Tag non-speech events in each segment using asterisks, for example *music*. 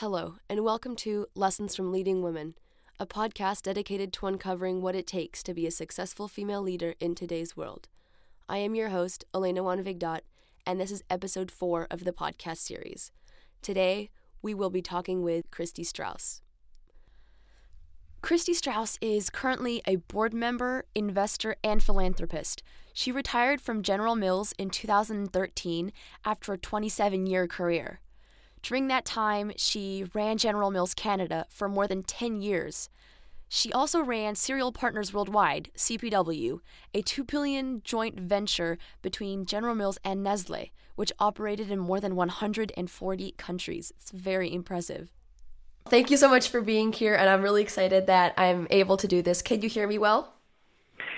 Hello, and welcome to Lessons from Leading Women, a podcast dedicated to uncovering what it takes to be a successful female leader in today's world. I am your host, Elena Wanvigdot, and this is episode four of the podcast series. Today, we will be talking with Christi Strauss. Christi Strauss is currently a board member, investor, and philanthropist. She retired from General Mills in 2013 after a 27 year career. During that time, she ran General Mills Canada for more than 10 years. She also ran Cereal Partners Worldwide, CPW, a 2 billion joint venture between General Mills and Nestle, which operated in more than 140 countries. It's very impressive. Thank you so much for being here, and I'm really excited that I'm able to do this. Can you hear me well?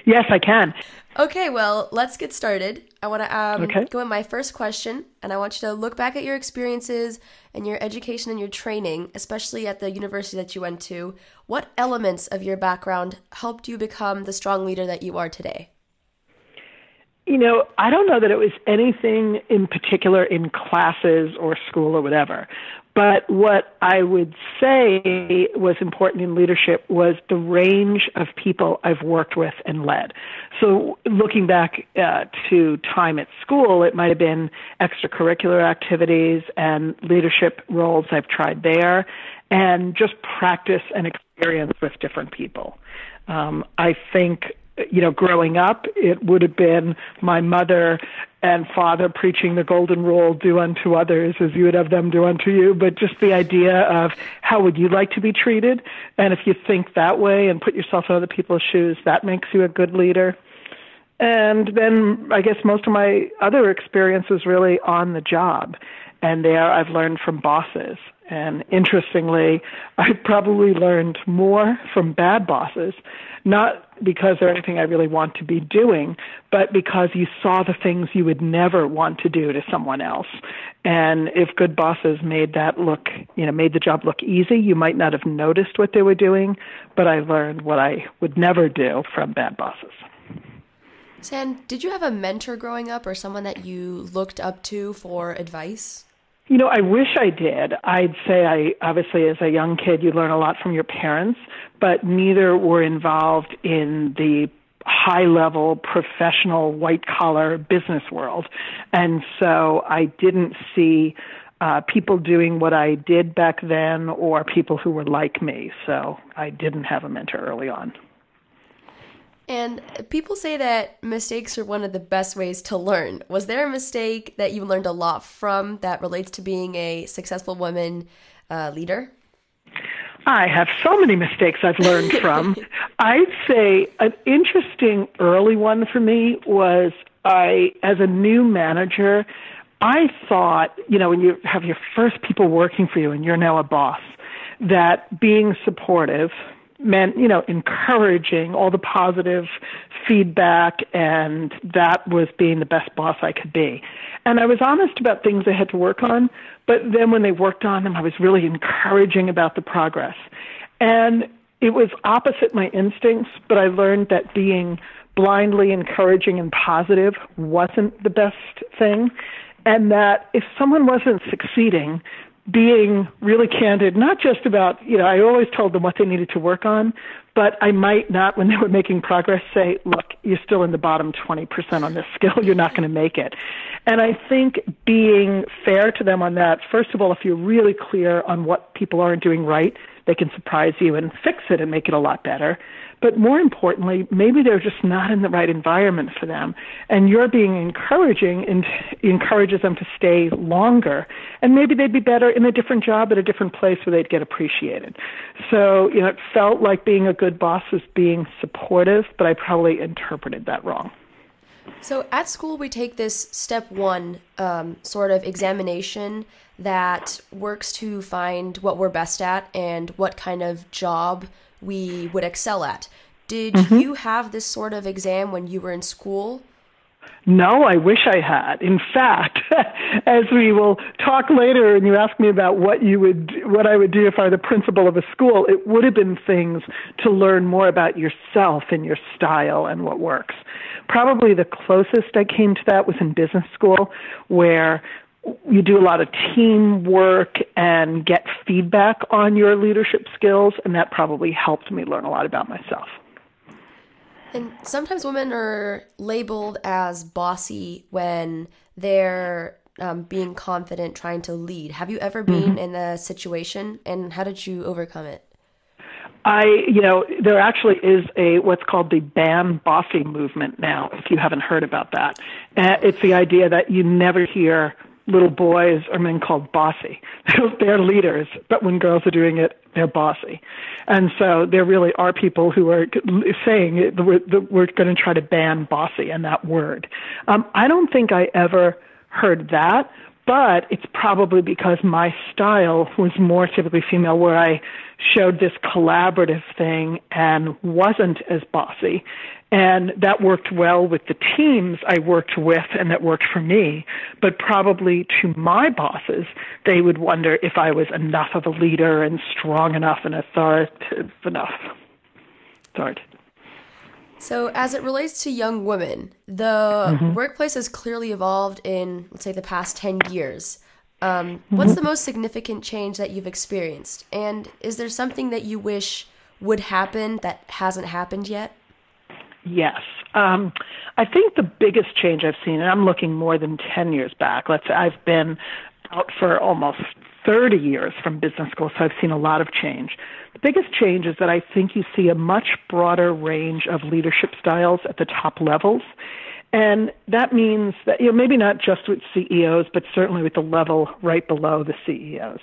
Yes, I can. Okay, well, let's get started. I want to um, Okay. go in my first question, and I want you to look back at your experiences and your education and your training, especially at the university that you went to. What elements of your background helped you become the strong leader that you are today? You know, I don't know that it was anything in particular in classes or school or whatever. But what I would say was important in leadership was the range of people I've worked with and led. So looking back uh, to time at school, it might have been extracurricular activities and leadership roles I've tried there, and just practice and experience with different people. Um, I think you know, growing up, it would have been my mother and father preaching the golden rule, do unto others as you would have them do unto you. But just the idea of how would you like to be treated? And if you think that way and put yourself in other people's shoes, that makes you a good leader. And then I guess most of my other experience was really on the job. And there I've learned from bosses. And interestingly, I probably learned more from bad bosses, not because they're anything I really want to be doing, but because you saw the things you would never want to do to someone else. And if good bosses made that look, you know, made the job look easy, you might not have noticed what they were doing, but I learned what I would never do from bad bosses. San, did you have a mentor growing up or someone that you looked up to for advice? You know, I wish I did. I'd say I obviously as a young kid you learn a lot from your parents, but neither were involved in the high level professional white collar business world. And so I didn't see uh, people doing what I did back then or people who were like me. So I didn't have a mentor early on. And people say that mistakes are one of the best ways to learn. Was there a mistake that you learned a lot from that relates to being a successful woman uh, leader? I have so many mistakes I've learned *laughs* from. I'd say an interesting early one for me was I, as a new manager, I thought, you know, when you have your first people working for you and you're now a boss, that being supportive meant, you know, encouraging all the positive feedback and that was being the best boss I could be. And I was honest about things I had to work on, but then when they worked on them, I was really encouraging about the progress. And it was opposite my instincts, but I learned that being blindly encouraging and positive wasn't the best thing. And that if someone wasn't succeeding, being really candid, not just about, you know, I always told them what they needed to work on, but I might not, when they were making progress, say, look, you're still in the bottom 20% on this skill, *laughs* you're not going to make it. And I think being fair to them on that, first of all, if you're really clear on what people aren't doing right, they can surprise you and fix it and make it a lot better. But more importantly, maybe they're just not in the right environment for them. And you're being encouraging and encourages them to stay longer. And maybe they'd be better in a different job at a different place where they'd get appreciated. So, you know, it felt like being a good boss was being supportive, but I probably interpreted that wrong. So at school, we take this step one um, sort of examination that works to find what we're best at and what kind of job we would excel at. Did you have this sort of exam when you were in school? No, I wish I had. In fact, *laughs* as we will talk later, and you ask me about what you would, what I would do if I were the principal of a school, it would have been things to learn more about yourself and your style and what works. Probably the closest I came to that was in business school, where you do a lot of teamwork and get feedback on your leadership skills, and that probably helped me learn a lot about myself. And sometimes women are labeled as bossy when they're um, being confident, trying to lead. Have you ever been mm-hmm. in a situation, and how did you overcome it? I, you know, there actually is a what's called the ban bossy movement now. If you haven't heard about that, uh, it's the idea that you never hear little boys or men called bossy. *laughs* they're leaders, but when girls are doing it, they're bossy. And so there really are people who are saying that we're, we're going to try to ban bossy and that word. Um, I don't think I ever heard that, but it's probably because my style was more typically female, where I showed this collaborative thing and wasn't as bossy. And that worked well with the teams I worked with and that worked for me. But probably to my bosses, they would wonder if I was enough of a leader and strong enough and authoritative enough. Sorry. So, as it relates to young women, the mm-hmm. workplace has clearly evolved in, let's say, the past 10 years. Um, mm-hmm. What's the most significant change that you've experienced? And is there something that you wish would happen that hasn't happened yet? Yes. Um, I think the biggest change I've seen, and I'm looking more than 10 years back, let's say I've been out for almost 30 years from business school, so I've seen a lot of change. The biggest change is that I think you see a much broader range of leadership styles at the top levels. And that means that, you know, maybe not just with CEOs, but certainly with the level right below the CEOs.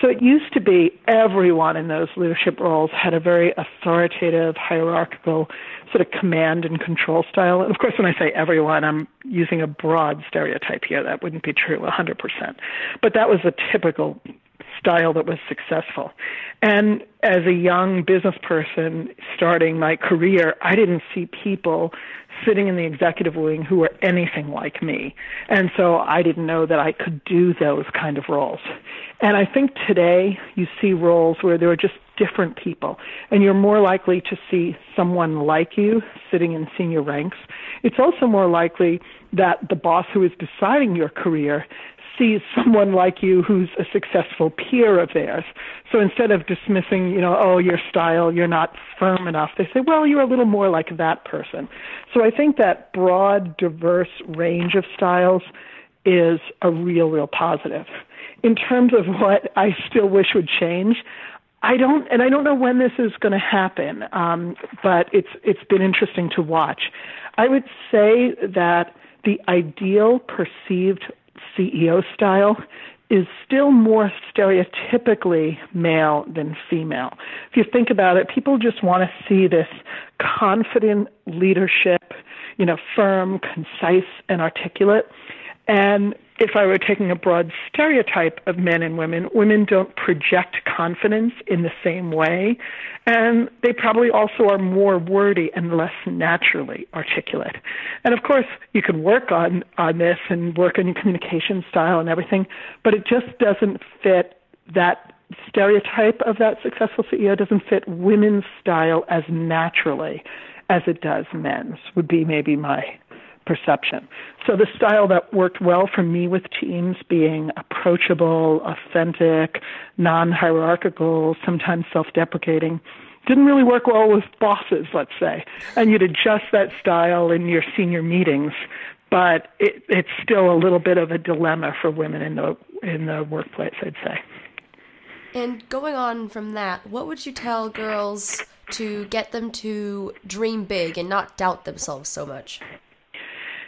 So it used to be everyone in those leadership roles had a very authoritative, hierarchical sort of command and control style. And of course, when I say everyone, I'm using a broad stereotype here. That wouldn't be true 100%. But that was a typical style that was successful. And as a young business person starting my career, I didn't see people sitting in the executive wing who were anything like me. And so I didn't know that I could do those kind of roles. And I think today you see roles where there are just different people and you're more likely to see someone like you sitting in senior ranks. It's also more likely that the boss who is deciding your career sees someone like you who's a successful peer of theirs. So instead of dismissing, you know, oh, your style, you're not firm enough, they say, well, you're a little more like that person. So I think that broad, diverse range of styles is a real, real positive. In terms of what I still wish would change, I don't, and I don't know when this is going to happen, um, but it's it's been interesting to watch. I would say that the ideal perceived CEO style is still more stereotypically male than female. If you think about it, people just want to see this confident leadership, you know, firm, concise, and articulate. And if I were taking a broad stereotype of men and women, women don't project confidence in the same way. And they probably also are more wordy and less naturally articulate. And of course, you can work on, on this and work on your communication style and everything, but it just doesn't fit that stereotype of that successful CEO doesn't fit women's style as naturally as it does men's, would be maybe my perception. So the style that worked well for me with teams being approachable, authentic, non-hierarchical, sometimes self-deprecating, didn't really work well with bosses, let's say. And you'd adjust that style in your senior meetings, but it, it's still a little bit of a dilemma for women in the in the workplace, I'd say. And going on from that, what would you tell girls to get them to dream big and not doubt themselves so much?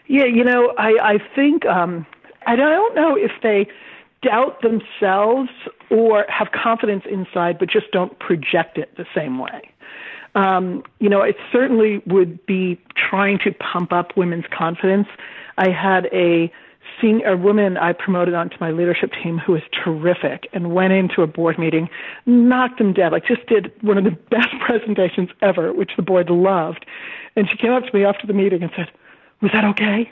Yeah, you know, I I think um, I don't know if they doubt themselves or have confidence inside, but just don't project it the same way. Um, you know, it certainly would be trying to pump up women's confidence. I had a senior a woman I promoted onto my leadership team who was terrific and went into a board meeting, knocked them dead, like just did one of the *laughs* best presentations ever, which the board loved. And she came up to me after the meeting and said, was that okay?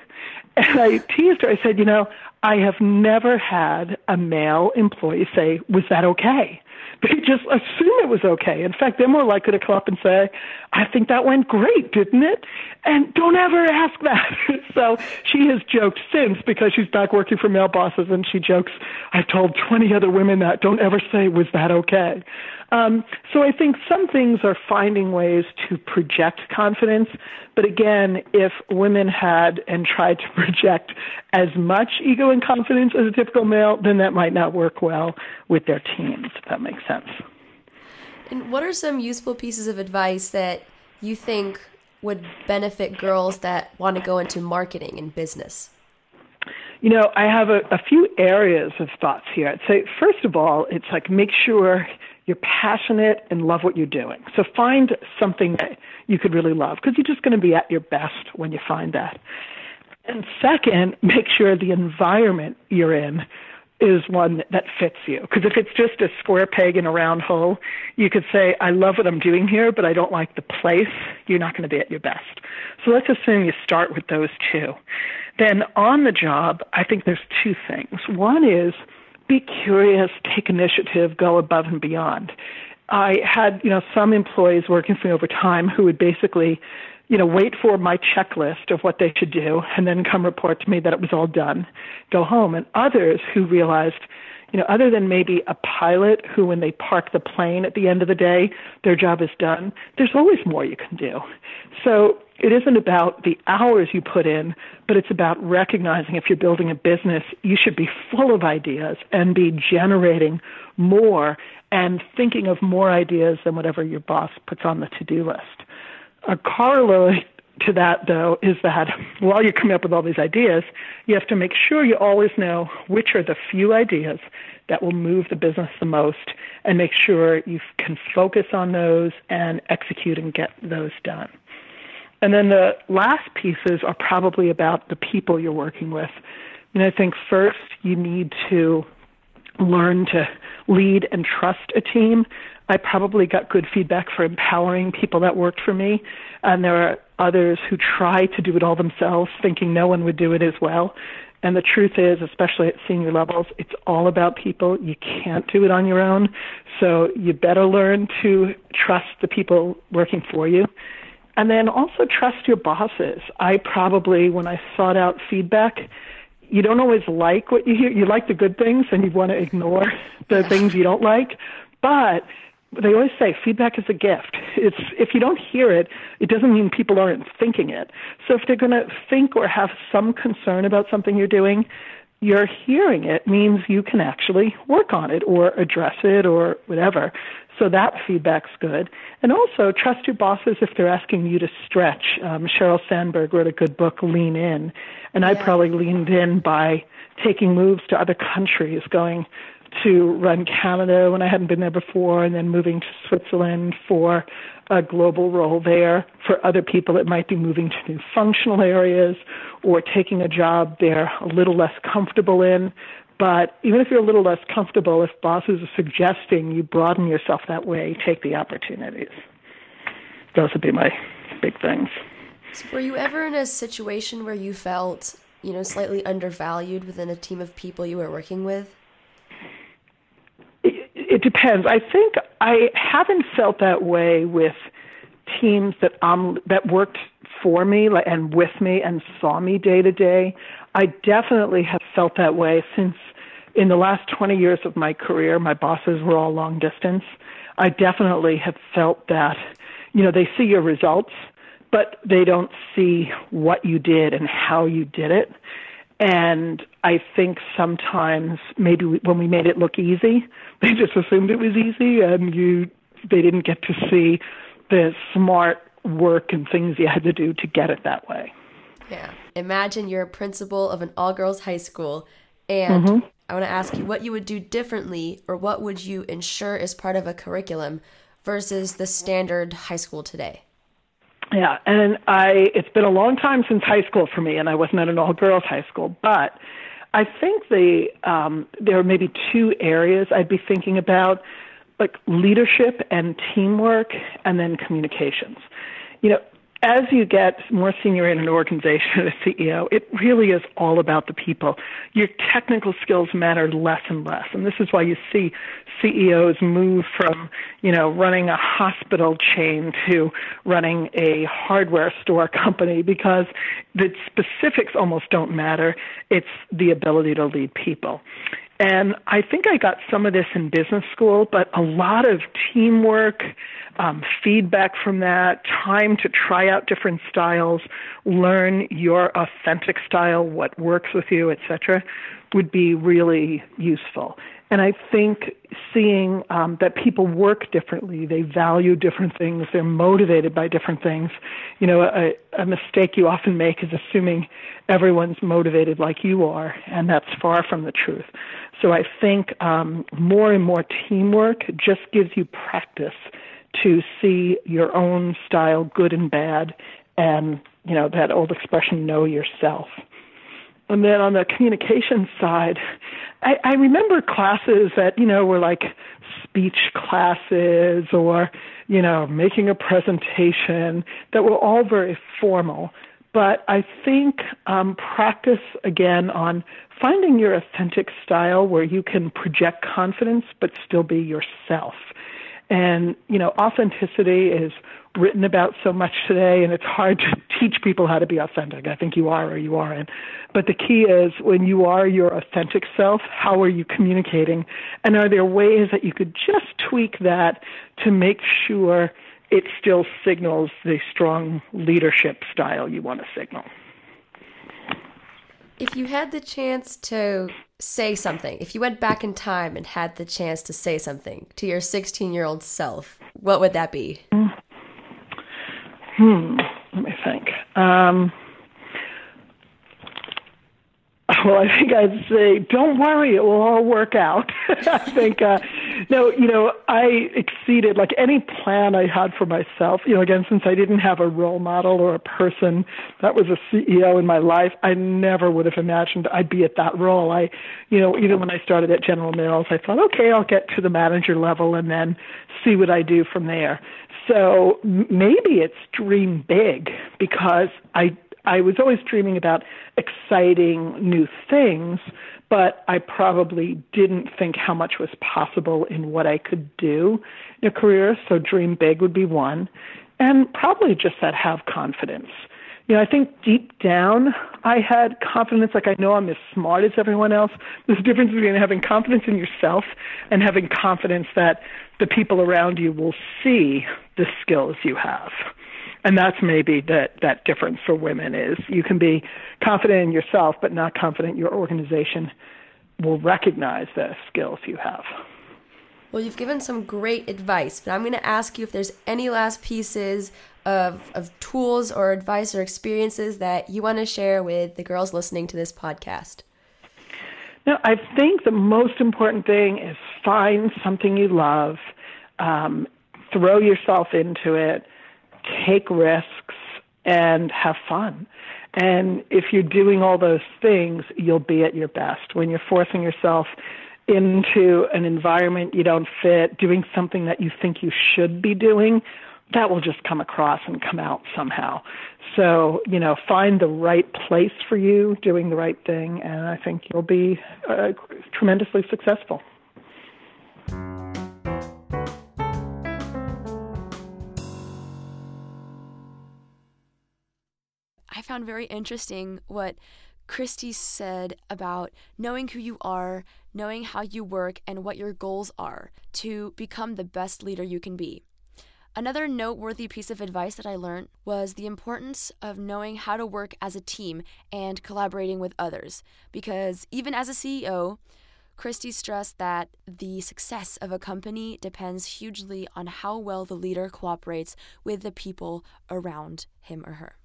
And I teased her. I said, you know, I have never had a male employee say, was that okay? They just assume it was okay. In fact, they're more likely to come up and say, I think that went great, didn't it? And don't ever ask that. *laughs* so she has joked since because she's back working for male bosses and she jokes, I've told 20 other women that. Don't ever say, was that okay? Um, so I think some things are finding ways to project confidence. But again, if women had and tried to *laughs* project as much ego and confidence as a typical male, then that might not work well with their teams, if that makes sense. And what are some useful pieces of advice that you think would benefit girls that want to go into marketing and business? You know, I have a, a few areas of thoughts here. I'd say, first of all, it's like make sure you're passionate and love what you're doing. So find something that you could really love because you're just going to be at your best when you find that. And second, make sure the environment you're in is one that fits you. Because if it's just a square peg in a round hole, you could say, I love what I'm doing here, but I don't like the place. You're not going to be at your best. So let's assume you start with those two. Then on the job, I think there's two things. One is, be curious, take initiative, go above and beyond. I had, you know, some employees working for me over time who would basically, you know, wait for my checklist of what they should do and then come report to me that it was all done, go home. And others who realized, you know, other than maybe a pilot who, when they park the plane at the end of the day, their job is done, there's always more you can do. So it isn't about the hours you put in, but it's about recognizing if you're building a business, you should be full of ideas and be generating more and thinking of more ideas than whatever your boss puts on the to do list. A corollary to that, though, is that while you're coming up with all these ideas, you have to make sure you always know which are the few ideas that will move the business the most and make sure you can focus on those and execute and get those done. And then the last pieces are probably about the people you're working with. And I think first you need to learn to lead and trust a team. I probably got good feedback for empowering people that worked for me. And there are others who try to do it all themselves, thinking no one would do it as well. And the truth is, especially at senior levels, it's all about people. You can't do it on your own. So you better learn to trust the people working for you. And then also trust your bosses. I probably, when I sought out feedback, you don't always like what you hear. You like the good things and you want to ignore *laughs* the things you don't like. But they always say feedback is a gift. It's if you don't hear it, it doesn't mean people aren't thinking it. So if they're going to think or have some concern about something you're doing, you're hearing it means you can actually work on it or address it or whatever. So that feedback's good. And also trust your bosses if they're asking you to stretch. Um, Sheryl Sandberg wrote a good book, Lean In, and I probably leaned in by taking moves to other countries, going to run Canada when I hadn't been there before, and then moving to Switzerland for a global role there. For other people, it might be moving to new functional areas or taking a job they're a little less comfortable in. But even if you're a little less comfortable, if bosses are suggesting you broaden yourself that way, take the opportunities. Those would be my big things. So were you ever in a situation where you felt, you know, slightly undervalued within a team of people you were working with? It depends. I think I haven't felt that way with teams that um that worked for me and with me and saw me day to day. I definitely have felt that way since in the last 20 years of my career, my bosses were all long distance. I definitely have felt that, you know, they see your results, but they don't see what you did and how you did it. And I think sometimes maybe we, when we made it look easy, *laughs* they just assumed it was easy, and you they didn't get to see the smart work and things you had to do to get it that way. Yeah. Imagine you're a principal of an all girls high school, and mm-hmm. I want to ask you what you would do differently, or what would you ensure is part of a curriculum versus the standard high school today? Yeah, and I it's been a long time since high school for me, and I wasn't at an all girls high school, but I think the um, there are maybe two areas I'd be thinking about, like leadership and teamwork, and then communications. You know, as you get more senior in an organization as CEO, it really is all about the people. Your technical skills matter less and less. And this is why you see CEOs move from, you know, running a hospital chain to running a hardware store company because the specifics almost don't matter. It's the ability to lead people. And I think I got some of this in business school, but a lot of teamwork, um, feedback from that, time to try out different styles, learn your authentic style, what works with you, etc., would be really useful. And I think seeing um, that people work differently, they value different things, they're motivated by different things. You know, a, a mistake you often make is assuming everyone's motivated like you are, and that's far from the truth. So I think um, more and more teamwork just gives you practice to see your own style, good and bad, and you know that old expression, know yourself. And then on the communication side, I, I remember classes that, you know, were like speech classes or, you know, making a presentation that were all very formal. But I think um, practice again on finding your authentic style where you can project confidence but still be yourself. And, you know, authenticity is written about so much today, and it's hard to *laughs* teach people how to be authentic. I think you are or you aren't. But the key is when you are your authentic self, how are you communicating? And are there ways that you could just tweak that to make sure it still signals the strong leadership style you want to signal? If you had the chance to say something, if you went back in time and had the chance to say something to your 16 year old self, what would that be? Hmm, let me think. Um, *laughs* well, I think I'd say, don't worry, it will all work out. *laughs* I think, uh, no, you know, I exceeded like any plan I had for myself. You know, again, since I didn't have a role model or a person that was a CEO in my life, I never would have imagined I'd be at that role. I, you know, even when I started at General Mills, I thought, okay, I'll get to the manager level and then see what I do from there. So maybe it's dream big because I I was always dreaming about exciting new things, but I probably didn't think how much was possible in what I could do in a career. So dream big would be one, and probably just that have confidence. You know, I think deep down I had confidence, like I know I'm as smart as everyone else. There's a difference between having confidence in yourself and having confidence that the people around you will see the skills you have. And that's maybe that, that difference for women is you can be confident in yourself, but not confident your organization will recognize the skills you have. Well, you've given some great advice, but I'm going to ask you if there's any last pieces of, of tools or advice or experiences that you want to share with the girls listening to this podcast. No, I think the most important thing is find something you love, um, throw yourself into it, take risks, and have fun. And if you're doing all those things, you'll be at your best. When you're forcing yourself into an environment you don't fit, doing something that you think you should be doing, that will just come across and come out somehow. So, you know, find the right place for you, doing the right thing, and I think you'll be uh, tremendously successful. I found very interesting what Christi said about knowing who you are, knowing how you work, and what your goals are to become the best leader you can be. Another noteworthy piece of advice that I learned was the importance of knowing how to work as a team and collaborating with others. Because even as a CEO, Christi stressed that the success of a company depends hugely on how well the leader cooperates with the people around him or her.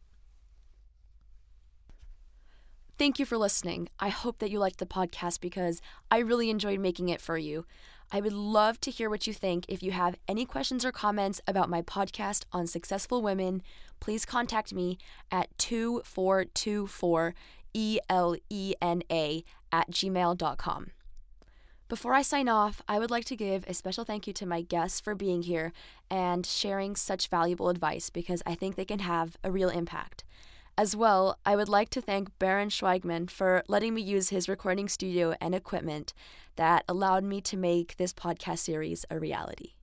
Thank you for listening. I hope that you liked the podcast because I really enjoyed making it for you. I would love to hear what you think. If you have any questions or comments about my podcast on successful women, please contact me at 2424 ELENA at gmail.com. Before I sign off, I would like to give a special thank you to my guests for being here and sharing such valuable advice because I think they can have a real impact. As well, I would like to thank Baron Schweigman for letting me use his recording studio and equipment that allowed me to make this podcast series a reality.